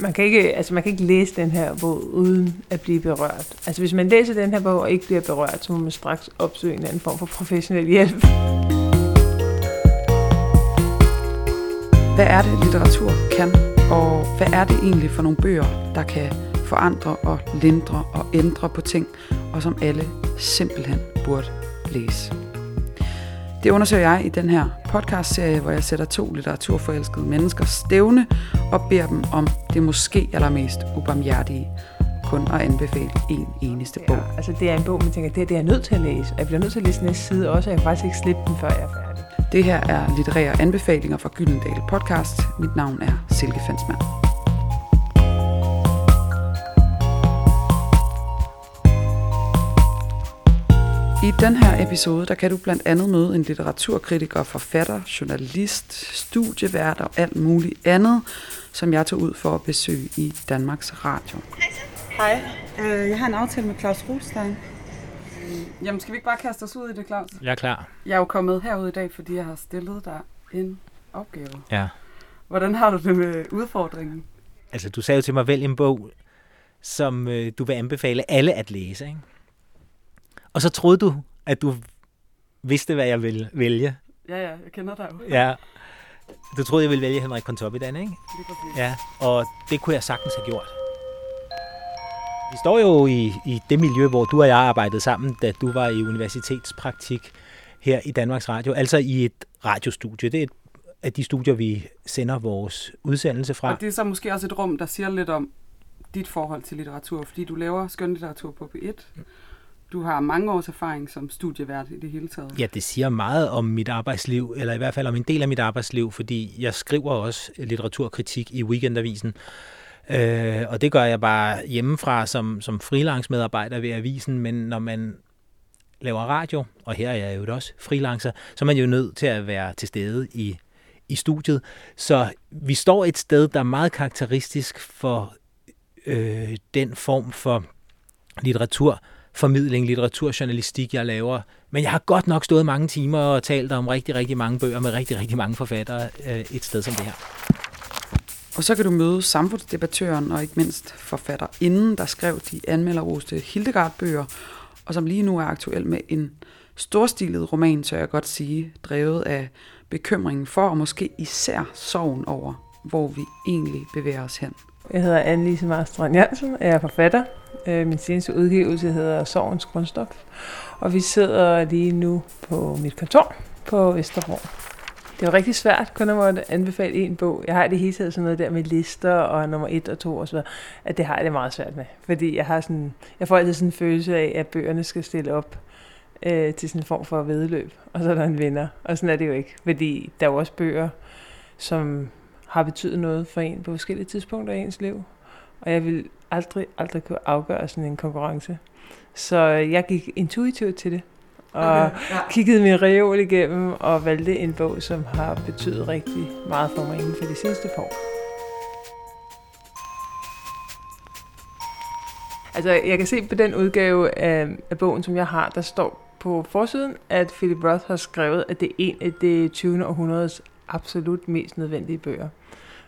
man kan, ikke, altså man kan ikke læse den her bog uden at blive berørt. Altså hvis man læser den her bog og ikke bliver berørt, så må man straks opsøge en anden form for professionel hjælp. Hvad er det, litteratur kan? Og hvad er det egentlig for nogle bøger, der kan forandre og lindre og ændre på ting, og som alle simpelthen burde læse? Det undersøger jeg i den her podcastserie, hvor jeg sætter to litteraturforelskede mennesker stævne og beder dem om det måske allermest ubarmhjertige kun at anbefale en eneste bog. Ja, altså det er en bog, man tænker, det, det er jeg nødt til at læse. Jeg bliver nødt til at læse næste side også, og jeg kan faktisk ikke slippe den, før jeg er færdig. Det her er litterære anbefalinger fra Gyldendal Podcast. Mit navn er Silke Fensmann. I den her episode, der kan du blandt andet møde en litteraturkritiker, forfatter, journalist, studievært og alt muligt andet, som jeg tog ud for at besøge i Danmarks Radio. Hej, øh, jeg har en aftale med Claus Rothstein. Jamen, skal vi ikke bare kaste os ud i det, Claus? Jeg er klar. Jeg er jo kommet herud i dag, fordi jeg har stillet dig en opgave. Ja. Hvordan har du det med udfordringen? Altså, du sagde jo til mig, vælg en bog, som øh, du vil anbefale alle at læse, ikke? Og så troede du, at du vidste, hvad jeg ville vælge. Ja, ja, jeg kender dig jo. Ja. Du troede, jeg ville vælge Henrik Pontoppidan, ikke? Lige præcis. Ja, og det kunne jeg sagtens have gjort. Vi står jo i, i det miljø, hvor du og jeg arbejdede sammen, da du var i universitetspraktik her i Danmarks Radio. Altså i et radiostudie. Det er et af de studier, vi sender vores udsendelse fra. Og det er så måske også et rum, der siger lidt om dit forhold til litteratur, fordi du laver skønlitteratur på P1. Du har mange års erfaring som studievært i det hele taget. Ja, det siger meget om mit arbejdsliv, eller i hvert fald om en del af mit arbejdsliv, fordi jeg skriver også litteraturkritik i Weekendavisen. Øh, og det gør jeg bare hjemmefra som, som freelance-medarbejder ved avisen, men når man laver radio, og her er jeg jo også freelancer, så er man jo nødt til at være til stede i, i studiet. Så vi står et sted, der er meget karakteristisk for øh, den form for litteratur, formidling, litteraturjournalistik, jeg laver. Men jeg har godt nok stået mange timer og talt om rigtig, rigtig mange bøger med rigtig, rigtig mange forfattere øh, et sted som det her. Og så kan du møde samfundsdebattøren og ikke mindst forfatter inden, der skrev de anmelderoste Hildegard-bøger, og som lige nu er aktuel med en storstilet roman, så jeg godt sige, drevet af bekymringen for, og måske især sorgen over, hvor vi egentlig bevæger os hen. Jeg hedder Anne-Lise Marstrand Jansen, jeg er forfatter. Øh, min seneste udgivelse hedder Sorgens Grundstof, og vi sidder lige nu på mit kontor på Vesterbro. Det var rigtig svært kun at måtte anbefale en bog. Jeg har det hele taget sådan noget der med lister og nummer et og to og så videre, at det har jeg det meget svært med. Fordi jeg, har sådan, jeg får altid sådan en følelse af, at bøgerne skal stille op øh, til sådan en form for vedløb, og så er der en vinder. Og sådan er det jo ikke, fordi der er jo også bøger, som har betydet noget for en på forskellige tidspunkter i ens liv. Og jeg vil aldrig, aldrig kunne afgøre sådan en konkurrence. Så jeg gik intuitivt til det, og okay, ja. kiggede min reol igennem og valgte en bog, som har betydet rigtig meget for mig inden for de seneste par år. Altså, jeg kan se på den udgave af, af bogen, som jeg har, der står på forsiden, at Philip Roth har skrevet, at det er en af det 20. århundredes absolut mest nødvendige bøger.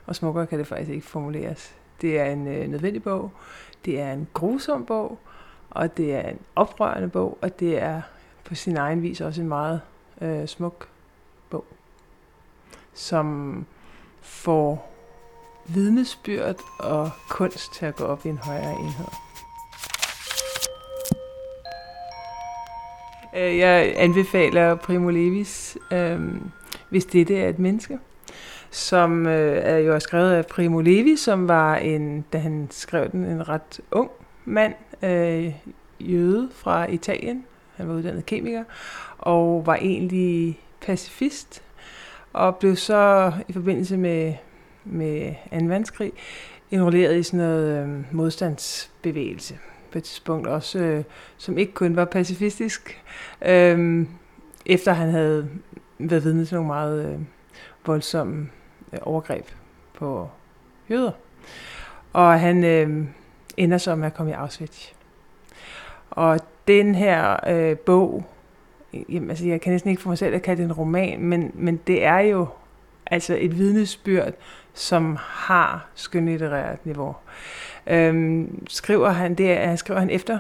Og smukkere kan det faktisk ikke formuleres. Det er en øh, nødvendig bog, det er en grusom bog, og det er en oprørende bog, og det er på sin egen vis også en meget øh, smuk bog, som får vidnesbyrd og kunst til at gå op i en højere enhed. Øh, jeg anbefaler Primo Levis, øh, hvis dette er et menneske, som øh, er jo skrevet af Primo Levi, som var en, da han skrev den, en ret ung mand, øh, jøde fra Italien. Han var uddannet kemiker, og var egentlig pacifist, og blev så i forbindelse med, med 2. verdenskrig enrolleret i sådan noget øh, modstandsbevægelse på et tidspunkt også, øh, som ikke kun var pacifistisk, øh, efter han havde været vidne til nogle meget øh, voldsomme Øh, overgreb på jøder. Og han øh, ender så med at komme i Auschwitz. Og den her øh, bog, jamen, altså jeg kan næsten ikke få mig selv at kalde det en roman, men, men det er jo altså et vidnesbyrd, som har skønlitterært niveau. Øhm, skriver han, det er, han skriver han efter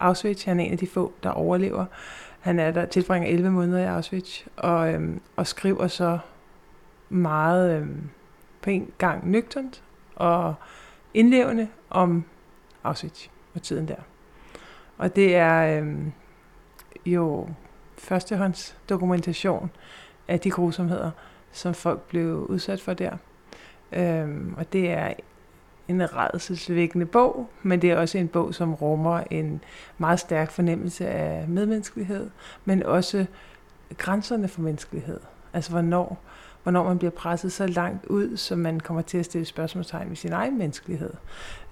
Auschwitz. Han er en af de få, der overlever. Han er der tilbringer 11 måneder i Auschwitz, og, øhm, og skriver så meget øh, på en gang nøgternt og indlevende om Auschwitz og tiden der. Og det er øh, jo førstehånds dokumentation af de grusomheder, som folk blev udsat for der. Øhm, og det er en redselsvækkende bog, men det er også en bog, som rummer en meget stærk fornemmelse af medmenneskelighed, men også grænserne for menneskelighed. Altså hvornår, hvornår man bliver presset så langt ud, så man kommer til at stille spørgsmålstegn ved sin egen menneskelighed.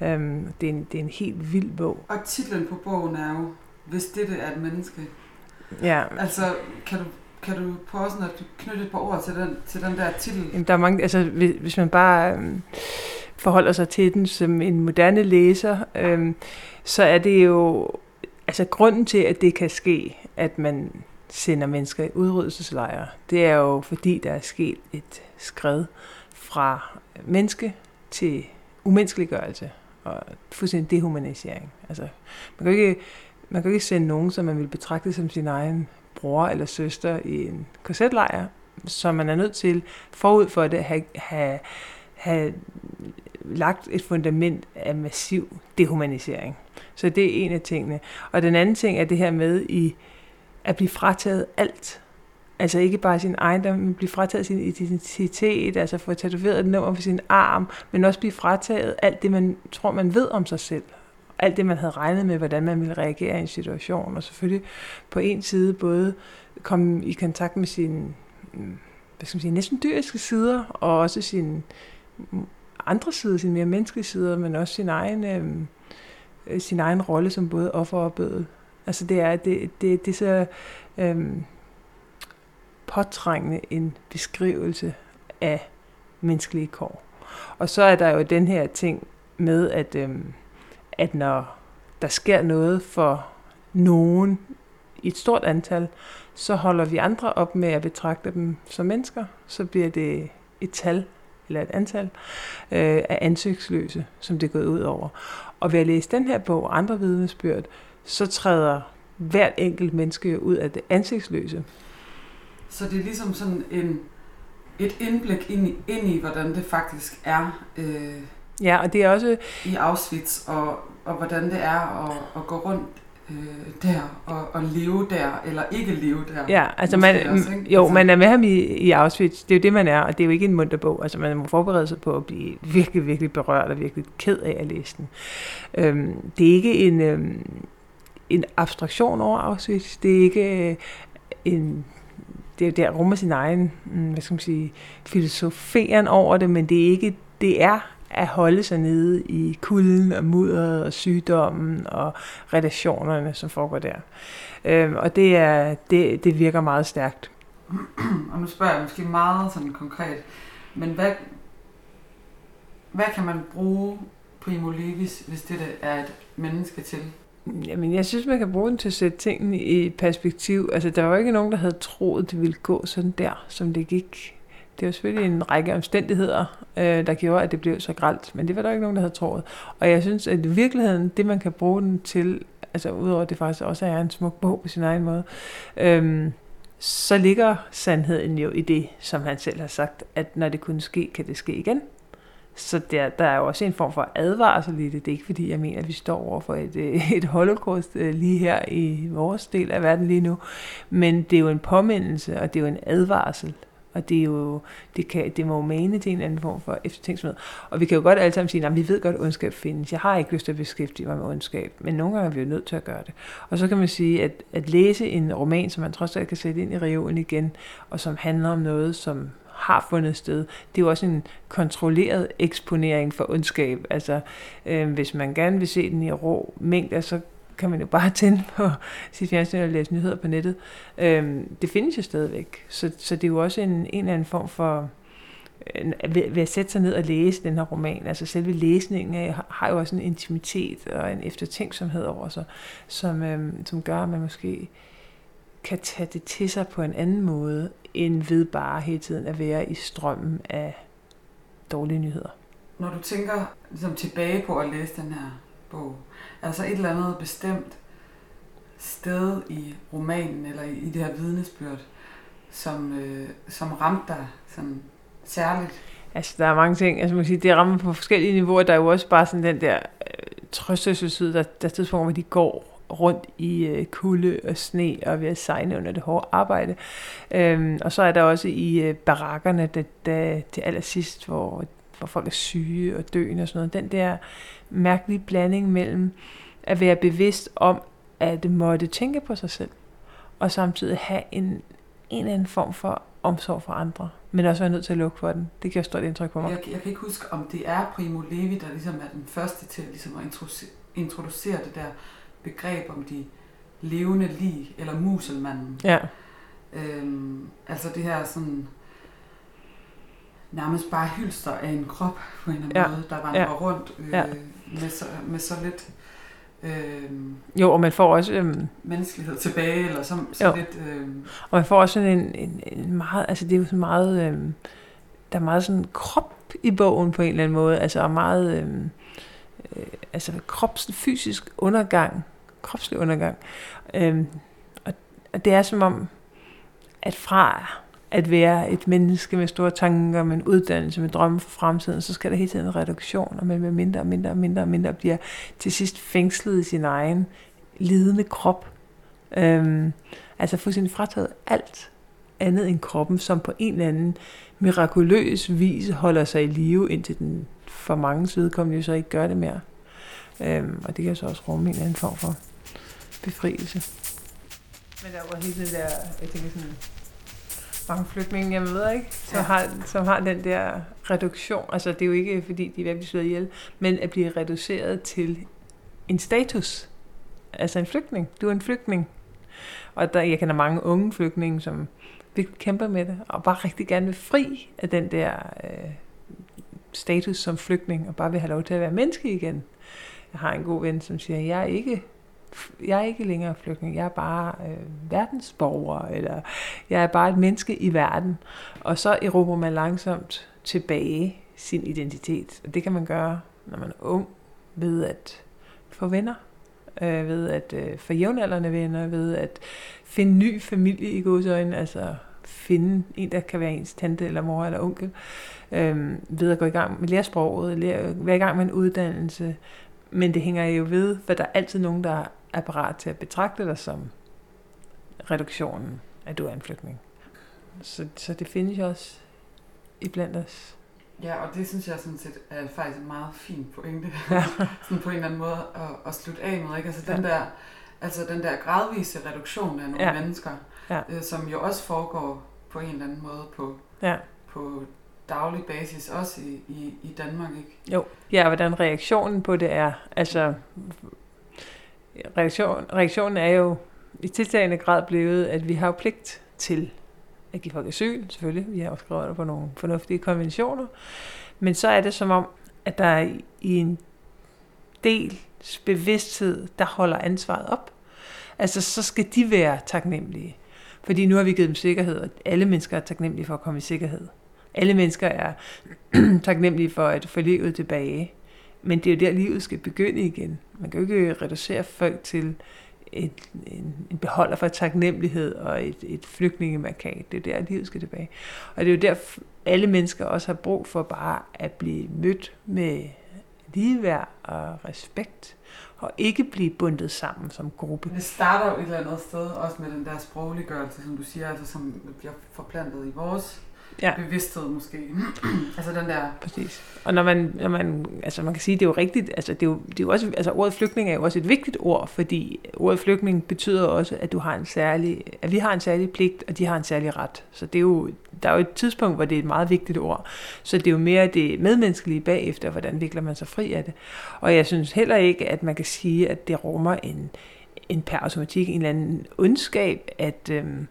Øhm, det, er en, det er en helt vild bog. Og titlen på bogen er jo, Hvis dette er et menneske. Ja. Altså, kan du kan du prøve sådan at knytte et par ord til den, til den der titel? Jamen, der er mange, altså, hvis, hvis man bare øhm, forholder sig til den som en moderne læser, øhm, så er det jo, altså grunden til, at det kan ske, at man sender mennesker i udryddelseslejre, det er jo fordi, der er sket et skred fra menneske til umenneskeliggørelse og fuldstændig dehumanisering. Altså, man kan ikke, man kan ikke sende nogen, som man vil betragte som sin egen bror eller søster i en korsetlejr, så man er nødt til forud for det at have, have, have lagt et fundament af massiv dehumanisering. Så det er en af tingene. Og den anden ting er det her med i at blive frataget alt. Altså ikke bare sin ejendom, men blive frataget sin identitet, altså få tatoveret et nummer på sin arm, men også blive frataget alt det, man tror, man ved om sig selv alt det, man havde regnet med, hvordan man ville reagere i en situation, og selvfølgelig på en side både komme i kontakt med sin hvad skal man sige, næsten dyriske sider, og også sin andre sider, sin mere menneskelige sider, men også sin egen, øh, sin egen rolle som både offer og bødel. Altså det er, det, det, det er så øhm, påtrængende en beskrivelse af menneskelige kår. Og så er der jo den her ting med, at øhm, at når der sker noget for nogen i et stort antal, så holder vi andre op med at betragte dem som mennesker. Så bliver det et tal eller et antal øh, af ansigtsløse, som det er gået ud over. Og ved at læse den her bog, andre vidnesbyrd, så træder hvert enkelt menneske ud af det ansigtsløse. Så det er ligesom sådan en, et indblik ind i, ind i, hvordan det faktisk er øh, Ja, og det er også... I Auschwitz, og, og hvordan det er at, at gå rundt øh, der, og, og leve der, eller ikke leve der. Ja, altså man, også, jo, altså. man er med ham i, i Auschwitz, det er jo det, man er, og det er jo ikke en munter bog. Altså man må forberede sig på at blive virkelig, virkelig berørt og virkelig ked af at læse den. Øhm, det er ikke en, øhm, en abstraktion over Auschwitz, det er ikke øh, en det er der rummer sin egen, mm, hvad skal man sige, filosoferen over det, men det er ikke, det er at holde sig nede i kulden og mudderet og sygdommen og relationerne, som foregår der. Øhm, og det, er, det, det virker meget stærkt. og nu spørger jeg måske meget sådan konkret, men hvad, hvad kan man bruge Primo Levis, hvis det er et menneske til? Jamen, jeg synes, man kan bruge den til at sætte tingene i perspektiv. Altså, der var jo ikke nogen, der havde troet, det ville gå sådan der, som det gik det var selvfølgelig en række omstændigheder, øh, der gjorde, at det blev så gralt, men det var der ikke nogen, der havde troet. Og jeg synes, at i virkeligheden, det man kan bruge den til, altså udover at det faktisk også er en smuk bog på sin egen måde, øh, så ligger sandheden jo i det, som han selv har sagt, at når det kunne ske, kan det ske igen. Så der, der er jo også en form for advarsel i det. Det er ikke fordi, jeg mener, at vi står over for et, øh, et holocaust øh, lige her i vores del af verden lige nu. Men det er jo en påmindelse, og det er jo en advarsel og det, er jo, det, kan, det må jo mane til en anden form for eftertænksomhed. Og vi kan jo godt alle sammen sige, at vi ved godt, at ondskab findes. Jeg har ikke lyst til at beskæftige mig med ondskab, men nogle gange er vi jo nødt til at gøre det. Og så kan man sige, at at læse en roman, som man trods alt kan sætte ind i reolen igen, og som handler om noget, som har fundet sted. Det er jo også en kontrolleret eksponering for ondskab. Altså, øh, hvis man gerne vil se den i rå mængder, så kan man jo bare tænde på sit fjernsyn og læse nyheder på nettet. Øh, det findes jo stadigvæk. Så, så det er jo også en, en eller anden form for øh, ved, ved at sætte sig ned og læse den her roman, altså selve læsningen af, har jo også en intimitet og en eftertænksomhed over sig, som, øhm, som gør, at man måske kan tage det til sig på en anden måde, end ved bare hele tiden at være i strømmen af dårlige nyheder. Når du tænker ligesom, tilbage på at læse den her bog, altså et eller andet bestemt sted i romanen, eller i, det her vidnesbyrd, som, øh, som ramte dig sådan særligt? Altså, der er mange ting. Altså, man kan sige, det rammer på forskellige niveauer. Der er jo også bare sådan den der øh, trøstesløshed, der, der er tidspunkt, hvor de går rundt i øh, kulde og sne og ved at sejne under det hårde arbejde. Øhm, og så er der også i øh, barakkerne, det, det, til allersidst, hvor, hvor folk er syge og døende og sådan noget. Den der mærkelige blanding mellem at være bevidst om, at måtte tænke på sig selv, og samtidig have en, en eller anden form for omsorg for andre, men også være nødt til at lukke for den. Det giver stort indtryk på mig. Jeg, jeg kan ikke huske, om det er Primo Levi, der ligesom er den første til ligesom at introducere, introducere det der begreb om de levende lig, eller muselmanden. Ja. Øhm, altså det her sådan nærmest bare hylster af en krop på en eller anden Ja. måde, der vandrer Ja. rundt øh, Ja. med, så, med så lidt øh, Jo, og man får også, øhm, menneskelighed tilbage, eller så, så Jo. lidt... Øh, og man får også sådan en, en, en meget, altså det er jo sådan meget, øhm, der er meget sådan krop i bogen på en eller anden måde, altså og meget, øhm, øh, altså krops, fysisk undergang, kropslig undergang. Øhm, og, og det er som om, at fra at være et menneske med store tanker, med en uddannelse, med drømme for fremtiden, så skal der hele tiden en reduktion, og man med mindre og mindre og mindre og mindre bliver til sidst fængslet i sin egen lidende krop. Øhm, altså fuldstændig frataget alt andet end kroppen, som på en eller anden mirakuløs vis holder sig i live, indtil den for mange vedkommende jo så ikke gør det mere. Øhm, og det kan så også rumme en eller anden form for befrielse. Men der var hele det der, jeg tænker sådan, mange flygtninge, jeg ved ikke, som, Ja. har, som har den der reduktion. Altså det er jo ikke, fordi de er ved at blive slået ihjel, men at blive reduceret til en status. Altså en flygtning. Du er en flygtning. Og der, jeg kender mange unge flygtninge, som virkelig kæmper med det, og bare rigtig gerne vil fri af den der øh, status som flygtning, og bare vil have lov til at være menneske igen. Jeg har en god ven, som siger, jeg er ikke jeg er ikke længere flygtning, jeg er bare øh, verdensborger, eller jeg er bare et menneske i verden. Og så erobrer man langsomt tilbage sin identitet. Og det kan man gøre, når man er ung, ved at få venner, øh, ved at øh, få jævnaldrende venner, ved at finde ny familie i godsøjne, altså finde en, der kan være ens tante eller mor eller onkel, øh, ved at gå i gang med læresproget, lære, være i gang med en uddannelse. Men det hænger jo ved, for der er altid nogen, der er parat til at betragte dig som reduktionen, at du er en flygtning. Så, så det findes jo også i blandt os. ja, og det synes jeg sådan set er faktisk en meget fin pointe. Ja. sådan på en eller anden måde at, at slutte af med. Ikke? Altså, den der, altså den der gradvise reduktion af nogle Ja. ja. mennesker, Ja. øh, som jo også foregår på en eller anden måde på, Ja. på daglig basis, også i, i, i Danmark. Ikke? Jo. Ja, og hvordan reaktionen på det er. Altså, reaktion, reaktionen er jo i tiltagende grad blevet, at vi har jo pligt til at give folk asyl, selvfølgelig. Vi har jo skrevet på nogle fornuftige konventioner. Men så er det som om, at der er i- i en del bevidsthed, der holder ansvaret op. Altså, så skal de være taknemmelige. Fordi nu har vi givet dem sikkerhed, og alle mennesker er taknemmelige for at komme i sikkerhed. Alle mennesker er taknemmelige for at få livet tilbage. Men det er jo der, livet skal begynde igen. Man kan jo ikke reducere folk til et, en, en beholder for taknemmelighed og et, et flygtningemarkat. Det er der, livet skal tilbage. Og det er jo der, alle mennesker også har brug for bare at blive mødt med ligeværd og respekt, og ikke blive bundet sammen som gruppe. Det starter jo et eller andet sted, også med den der sprogliggørelse, som du siger, altså, som bliver forplantet i vores Ja. bevidsthed måske. altså den der... Præcis. Og når man, når man, altså man kan sige, det er jo rigtigt, altså det er jo, det er jo også, altså ordet flygtning er jo også et vigtigt ord, fordi ordet flygtning betyder også, at du har en særlig, at vi har en særlig pligt, og de har en særlig ret. Så det er jo, der er jo et tidspunkt, hvor det er et meget vigtigt ord. Så det er jo mere det medmenneskelige bagefter, hvordan vikler man sig fri af det. Og jeg synes heller ikke, at man kan sige, at det rummer en, en per automatik, en eller anden ondskab, at, øhm,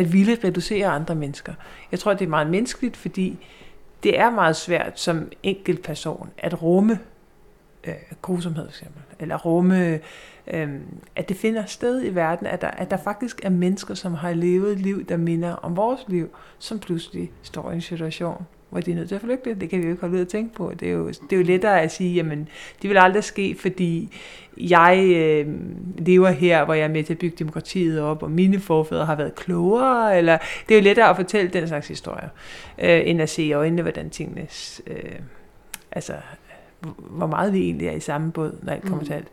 at ville reducere andre mennesker. Jeg tror, det er meget menneskeligt, fordi det er meget svært som enkelt person at rumme øh, grusomhed, for eksempel. Eller rumme, øh, at det finder sted i verden, at der, at der faktisk er mennesker, som har levet et liv, der minder om vores liv, som pludselig står i en situation, hvor de er nødt til at flygte. Det kan vi jo ikke holde ud at tænke på. Det er jo, det er jo lettere at sige, jamen, det vil aldrig ske, fordi jeg øh, lever her, hvor jeg er med til at bygge demokratiet op, og mine forfædre har været klogere, eller det er jo lettere at fortælle den slags historier, øh, end at se i øjnene, hvordan tingene, øh, altså, hvor meget vi egentlig er i samme båd, når alt kommer mm. til alt.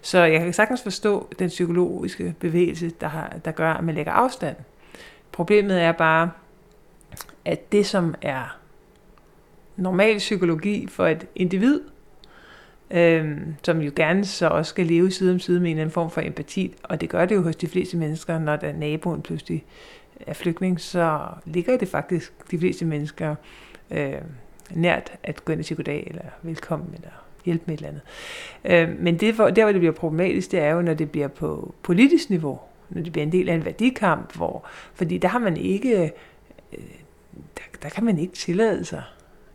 Så jeg kan sagtens forstå den psykologiske bevægelse, der, har, der gør, at man lægger afstand. Problemet er bare, at det, som er normal psykologi for et individ, øh, som jo gerne så også skal leve side om side med en eller anden form for empati, og det gør det jo hos de fleste mennesker, når der naboen pludselig er flygtning, så ligger det faktisk de fleste mennesker øh, nært at gå ind og sige goddag, eller velkommen, eller hjælpe med et eller andet. Øh, men det, der, hvor det bliver problematisk, det er jo, når det bliver på politisk niveau, når det bliver en del af en værdikamp, hvor, fordi der har man ikke, øh, der, der kan man ikke tillade sig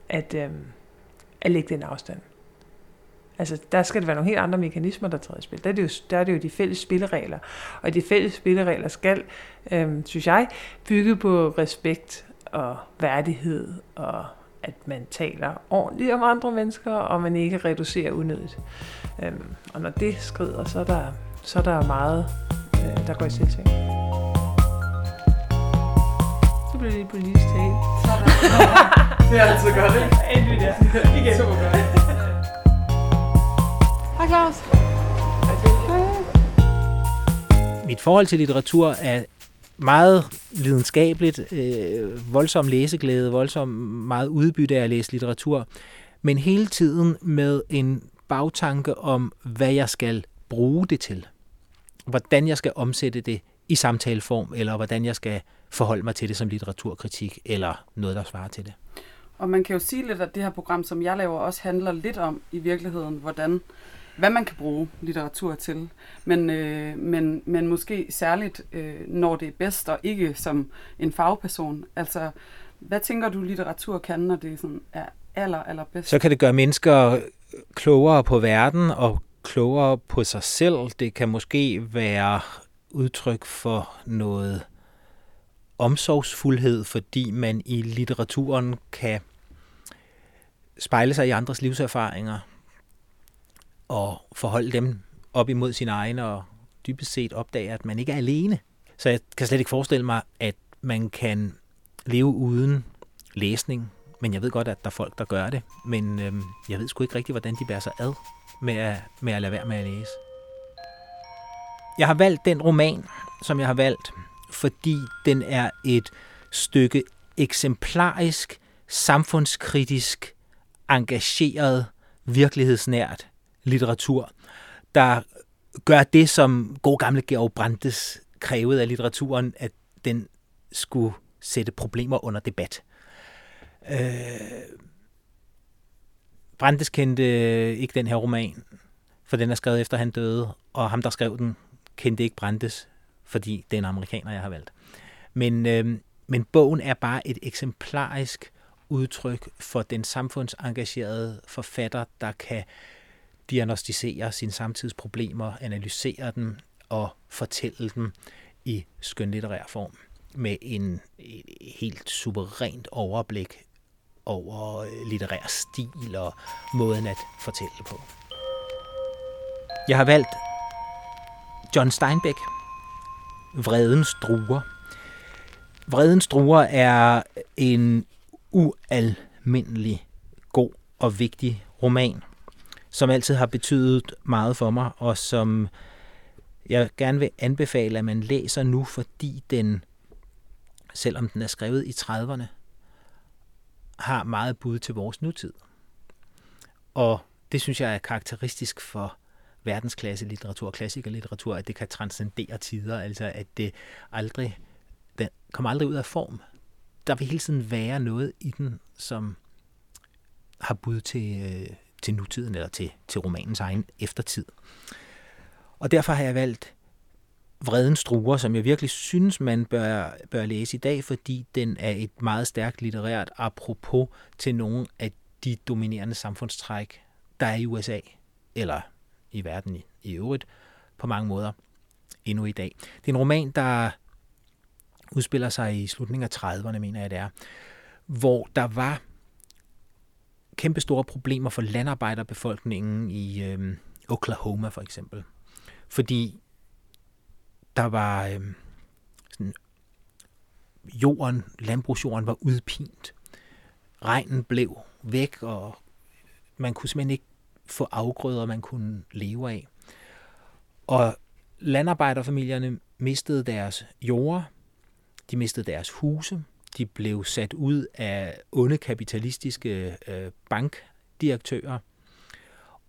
at, øh, at lægge den afstand. Altså, der skal det være nogle helt andre mekanismer, der træder i spil. Der er det jo, der er det jo de fælles spilleregler. Og de fælles spilleregler skal, øh, synes jeg, bygge på respekt og værdighed og at man taler ordentligt om andre mennesker, og man ikke reducerer unødigt. Øhm, og når det skrider, så er der, så er der meget, øh, der går i selvsving. Så bliver det lidt politisk tale. det er altid godt, ikke? Endelig der. Igen. Super godt. Hej Claus. Mit forhold til litteratur er meget lidenskabeligt, øh, voldsom læseglæde, voldsom meget udbytte af at læse litteratur, men hele tiden med en bagtanke om, hvad jeg skal bruge det til. Hvordan jeg skal omsætte det i samtaleform, eller hvordan jeg skal forholde mig til det som litteraturkritik, eller noget, der svarer til det. Og man kan jo sige lidt, at det her program, som jeg laver, også handler lidt om i virkeligheden, hvordan hvad man kan bruge litteratur til, men, øh, men, men måske særligt, øh, når det er bedst, og ikke som en fagperson. Altså, hvad tænker du, litteratur kan, når det sådan er aller, aller bedst? Så kan det gøre mennesker klogere på verden og klogere på sig selv. Det kan måske være udtryk for noget omsorgsfuldhed, fordi man i litteraturen kan spejle sig i andres livserfaringer og forholde dem op imod sine egne og dybest set opdage, at man ikke er alene. Så jeg kan slet ikke forestille mig, at man kan leve uden læsning, men jeg ved godt, at der er folk, der gør det, men øhm, jeg ved sgu ikke rigtigt, hvordan de bærer sig ad med at, med at lade være med at læse. Jeg har valgt den roman, som jeg har valgt, fordi den er et stykke eksemplarisk, samfundskritisk, engageret, virkelighedsnært litteratur, der gør det, som god gamle Georg Brandes krævede af litteraturen, at den skulle sætte problemer under debat. Øh, Brandes kendte ikke den her roman, for den er skrevet efter han døde, og ham, der skrev den, kendte ikke Brandes, fordi det er en amerikaner, jeg har valgt. Men, øh, men bogen er bare et eksemplarisk udtryk for den samfundsengagerede forfatter, der kan diagnostisere sine samtidsproblemer, analysere dem og fortælle dem i skønlitterær form med en helt suverænt overblik over øh, litterær stil og måden at fortælle på. Jeg har valgt John Steinbeck, Vredens druer. Vredens druer er en ualmindelig god og vigtig roman, som altid har betydet meget for mig, og som jeg gerne vil anbefale, at man læser nu, fordi den, selvom den er skrevet i 30'erne, har meget bud til vores nutid. Og det synes jeg er karakteristisk for verdensklasse litteratur, klassikerlitteratur, at det kan transcendere tider, altså at det aldrig, den kommer aldrig ud af form. Der vil hele tiden være noget i den, som har bud til, øh, til nutiden, eller til, til romanens egen eftertid. Og derfor har jeg valgt Vredens Struer, som jeg virkelig synes, man bør, bør læse i dag, fordi den er et meget stærkt litterært apropos til nogle af de dominerende samfundstræk, der er i USA, eller i verden i, i øvrigt, på mange måder endnu i dag. Det er en roman, der udspiller sig i slutningen af 30'erne, mener jeg det er, hvor der var kæmpe store problemer for landarbejderbefolkningen i øh, Oklahoma for eksempel. Fordi der var øh, sådan, jorden, landbrugsjorden var udpint. Regnen blev væk, og man kunne simpelthen ikke få afgrøder, man kunne leve af. Og landarbejderfamilierne mistede deres jorder, de mistede deres huse, de blev sat ud af onde kapitalistiske øh, bankdirektører,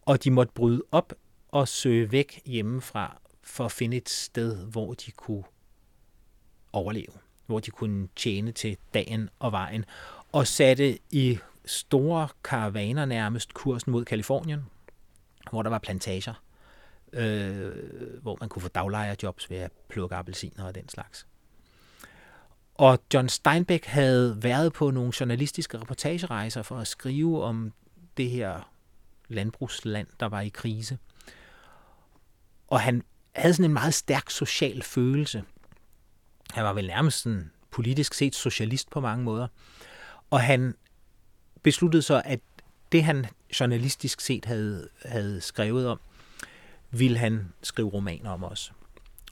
og de måtte bryde op og søge væk hjemmefra for at finde et sted, hvor de kunne overleve, hvor de kunne tjene til dagen og vejen, og satte i store karavaner nærmest kursen mod Kalifornien, hvor der var plantager, øh, hvor man kunne få daglejerjobs ved at plukke appelsiner og den slags. Og John Steinbeck havde været på nogle journalistiske reportagerejser for at skrive om det her landbrugsland, der var i krise. Og han havde sådan en meget stærk social følelse. Han var vel nærmest sådan politisk set socialist på mange måder. Og han besluttede så, at det han journalistisk set havde, havde skrevet om, ville han skrive romaner om også.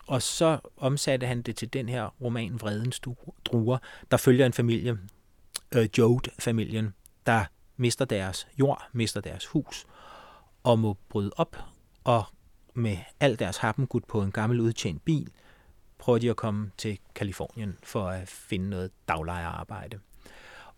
Og så omsatte han det til den her roman Vredens Druer, der følger en familie, øh, Jode-familien, der mister deres jord, mister deres hus, og må bryde op, og med al deres happengud på en gammel udtjent bil, prøver de at komme til Kalifornien for at finde noget daglejerarbejde.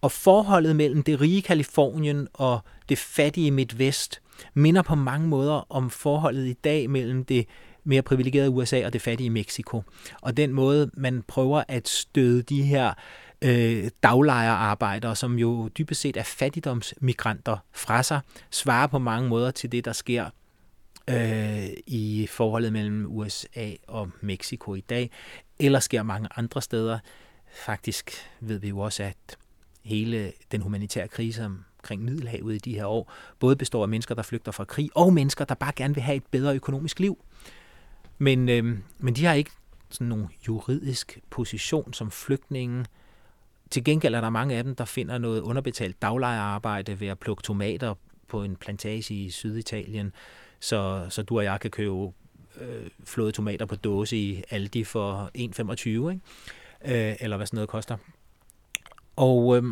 Og forholdet mellem det rige Kalifornien og det fattige Midtvest minder på mange måder om forholdet i dag mellem det mere privilegerede USA og det fattige Mexico. Og den måde, man prøver at støde de her øh, daglejerarbejdere, som jo dybest set er fattigdomsmigranter fra sig, svarer på mange måder til det, der sker øh, i forholdet mellem USA og Mexico i dag, eller sker mange andre steder. Faktisk ved vi jo også, at hele den humanitære krise omkring Middelhavet i de her år, både består af mennesker, der flygter fra krig, og mennesker, der bare gerne vil have et bedre økonomisk liv. Men, øh, men de har ikke sådan nogen juridisk position som flygtninge. Til gengæld er der mange af dem, der finder noget underbetalt daglejerarbejde ved at plukke tomater på en plantage i Syditalien, så, så du og jeg kan købe øh, flåede tomater på dåse i Aldi for 1,25, ikke? Øh, eller hvad sådan noget koster. Og øh,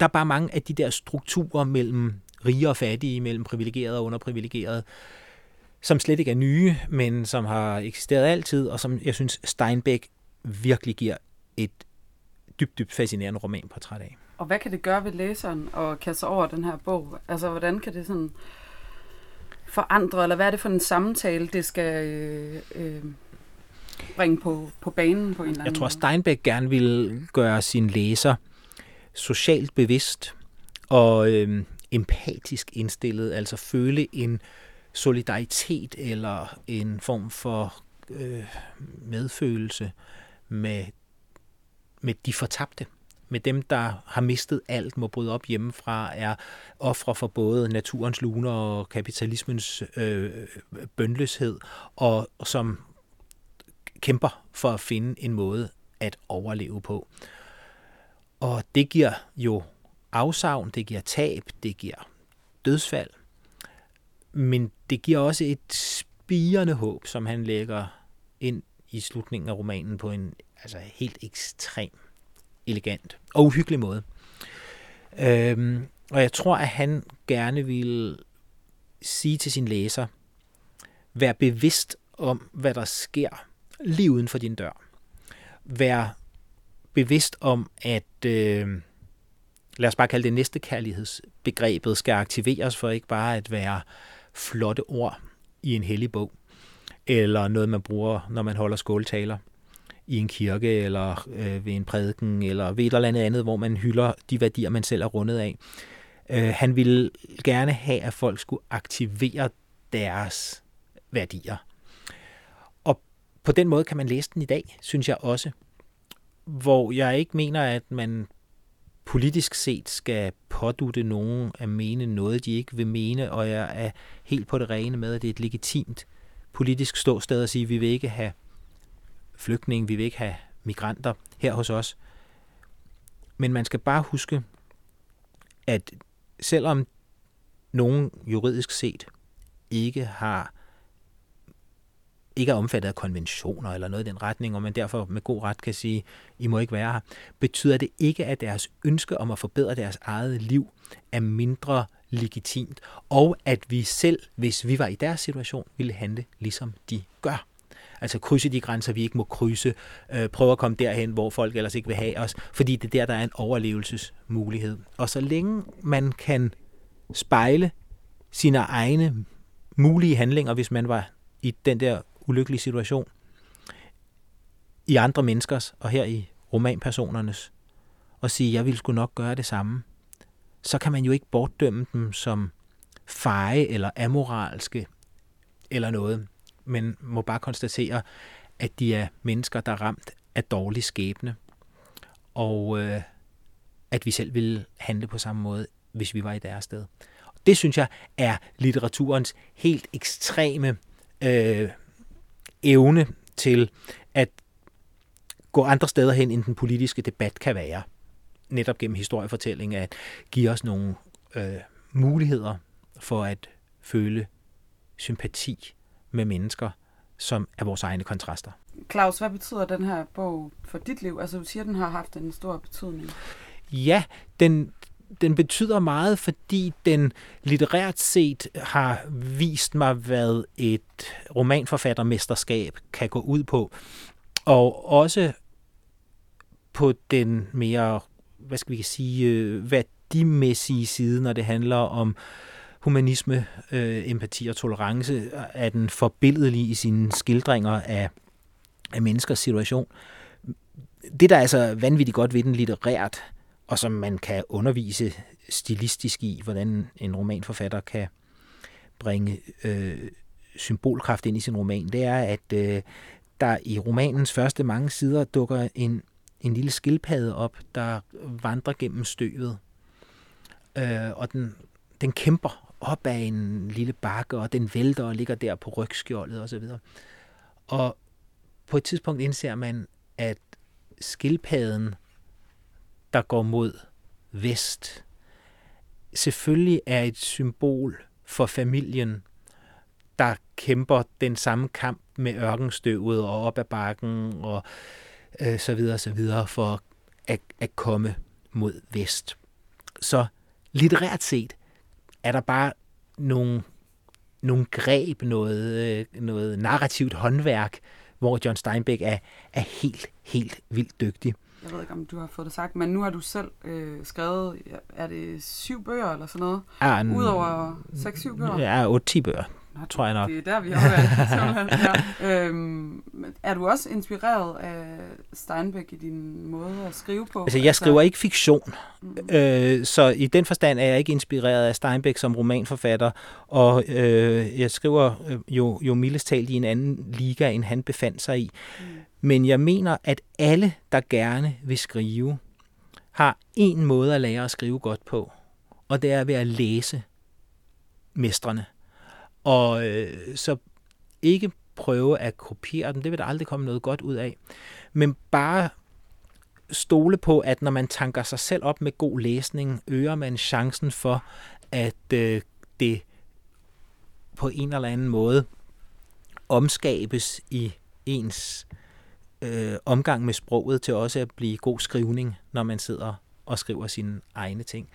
der er bare mange af de der strukturer mellem rige og fattige, mellem privilegerede og underprivilegerede, som slet ikke er nye, men som har eksisteret altid, og som jeg synes Steinbeck virkelig giver et dybt, dybt fascinerende romanportræt af. Og hvad kan det gøre ved læseren at kaste over den her bog? Altså, hvordan kan det sådan forandre, eller hvad er det for en samtale, det skal øh, øh, bringe på, på banen på en eller anden Jeg tror, Steinbeck gerne vil gøre sin læser socialt bevidst og øh, empatisk indstillet, altså føle en solidaritet eller en form for øh, medfølelse med, med de fortabte. Med dem, der har mistet alt, må bryde op hjemmefra, er ofre for både naturens luner og kapitalismens øh, bøndløshed, og, og som kæmper for at finde en måde at overleve på. Og det giver jo afsavn, det giver tab, det giver dødsfald, men det giver også et spirende håb, som han lægger ind i slutningen af romanen på en altså helt ekstrem elegant og uhyggelig måde. Øhm, og jeg tror, at han gerne vil sige til sin læser, vær bevidst om, hvad der sker lige uden for din dør. Vær bevidst om, at øh, lad os bare kalde det næste kærlighedsbegrebet skal aktiveres for ikke bare at være flotte ord i en hellig bog, eller noget, man bruger, når man holder skåltaler i en kirke, eller øh, ved en prædiken, eller ved et eller andet andet, hvor man hylder de værdier, man selv er rundet af. Øh, han ville gerne have, at folk skulle aktivere deres værdier. På den måde kan man læse den i dag, synes jeg også. Hvor jeg ikke mener, at man politisk set skal pådute nogen at mene noget, de ikke vil mene, og jeg er helt på det rene med, at det er et legitimt politisk ståsted at sige, at vi vil ikke have flygtninge, vi vil ikke have migranter her hos os. Men man skal bare huske, at selvom nogen juridisk set ikke har ikke er omfattet af konventioner eller noget i den retning, og man derfor med god ret kan sige, I må ikke være her, betyder det ikke, at deres ønske om at forbedre deres eget liv er mindre legitimt, og at vi selv, hvis vi var i deres situation, ville handle ligesom de gør. Altså krydse de grænser, vi ikke må krydse, øh, prøve at komme derhen, hvor folk ellers ikke vil have os, fordi det er der, der er en overlevelsesmulighed. Og så længe man kan spejle sine egne mulige handlinger, hvis man var i den der ulykkelig situation, i andre menneskers, og her i romanpersonernes, og sige, jeg vil sgu nok gøre det samme, så kan man jo ikke bortdømme dem som feje eller amoralske eller noget, men må bare konstatere, at de er mennesker, der er ramt af dårlig skæbne, og øh, at vi selv ville handle på samme måde, hvis vi var i deres sted. Det synes jeg er litteraturens helt ekstreme øh, evne til at gå andre steder hen, end den politiske debat kan være. Netop gennem historiefortælling at give os nogle øh, muligheder for at føle sympati med mennesker, som er vores egne kontraster. Claus, hvad betyder den her bog for dit liv? Altså du siger, at den har haft en stor betydning. Ja, den, den betyder meget, fordi den litterært set har vist mig, hvad et romanforfattermesterskab kan gå ud på. Og også på den mere, hvad skal vi sige, øh, værdimæssige side, når det handler om humanisme, øh, empati og tolerance, er den forbilledelig i sine skildringer af, af menneskers situation. Det, der er altså vanvittigt godt ved den litterært, og som man kan undervise stilistisk i, hvordan en romanforfatter kan bringe øh, symbolkraft ind i sin roman, det er, at øh, der i romanens første mange sider dukker en, en lille skildpadde op, der vandrer gennem støvet. Øh, og den, den kæmper op ad en lille bakke, og den vælter og ligger der på rygskjoldet osv. Og på et tidspunkt indser man, at skildpadden der går mod vest, selvfølgelig er et symbol for familien, der kæmper den samme kamp med ørkenstøvet og op ad bakken og øh, så videre, så videre for at, at komme mod vest. Så litterært set er der bare nogle, nogle greb, noget, øh, noget narrativt håndværk, hvor John Steinbeck er, er helt, helt vildt dygtig jeg ved ikke, om du har fået det sagt, men nu har du selv øh, skrevet, er det syv bøger eller sådan noget? Ja, en, Udover seks-syv bøger? Ja, otte-ti bøger. Nå, tror jeg nok. Det er der, vi har været. ja. øhm, er du også inspireret af Steinbeck i din måde at skrive på? Altså, jeg altså... skriver ikke fiktion, mm. øh, så i den forstand er jeg ikke inspireret af Steinbeck som romanforfatter, og øh, jeg skriver øh, jo, jo mildest talt i en anden liga, end han befandt sig i. Mm. Men jeg mener, at alle, der gerne vil skrive, har en måde at lære at skrive godt på, og det er ved at læse mestrene. Og øh, så ikke prøve at kopiere dem, det vil der aldrig komme noget godt ud af. Men bare stole på, at når man tanker sig selv op med god læsning, øger man chancen for, at øh, det på en eller anden måde omskabes i ens øh, Øh, omgang med sproget til også at blive god skrivning, når man sidder og skriver sine egne ting.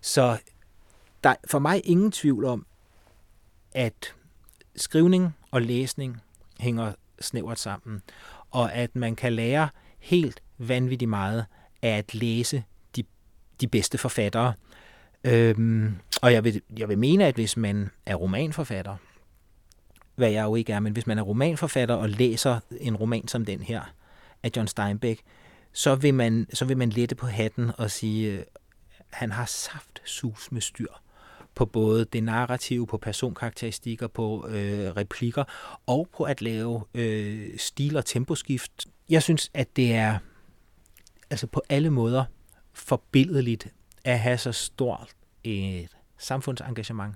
Så der er for mig ingen tvivl om, at skrivning og læsning hænger snævert sammen, og at man kan lære helt vanvittigt meget af at læse de, de bedste forfattere. Øhm, og jeg vil, jeg vil mene, at hvis man er romanforfatter, hvad jeg jo ikke er, men hvis man er romanforfatter og læser en roman som den her af John Steinbeck, så vil man, så vil man lette på hatten og sige, øh, han har saft sus med styr på både det narrative, på personkarakteristikker, på øh, replikker og på at lave øh, stil- og temposkift. Jeg synes, at det er altså på alle måder forbilledeligt at have så stort et samfundsengagement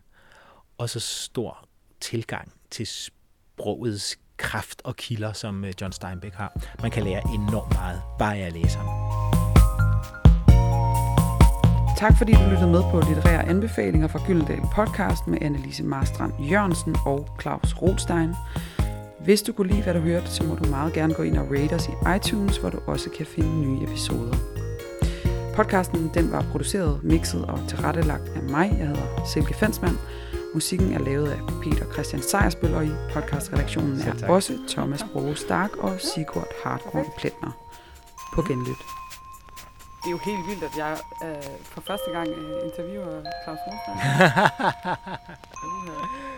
og så stor tilgang til sprogets kraft og kilder, som øh, John Steinbeck har. Man kan lære enormt meget bare af at læse ham. Tak fordi du lyttede med på litterære anbefalinger fra Gyldendal podcast med Annelise Marstrand Jørgensen og Claus Rothstein. Hvis du kunne lide, hvad du hørte, så må du meget gerne gå ind og rate os i iTunes, hvor du også kan finde nye episoder. Podcasten den var produceret, mixet og tilrettelagt af mig. Jeg hedder Silke Fensmann. Musikken er lavet af Peter Christian Sejersbøl, og i podcastredaktionen er også Thomas Broge Stark og Sigurd Hartkorn Pletner. På genlyt. Det er jo helt vildt, at jeg øh, for første gang øh, interviewer Claus Rothstein.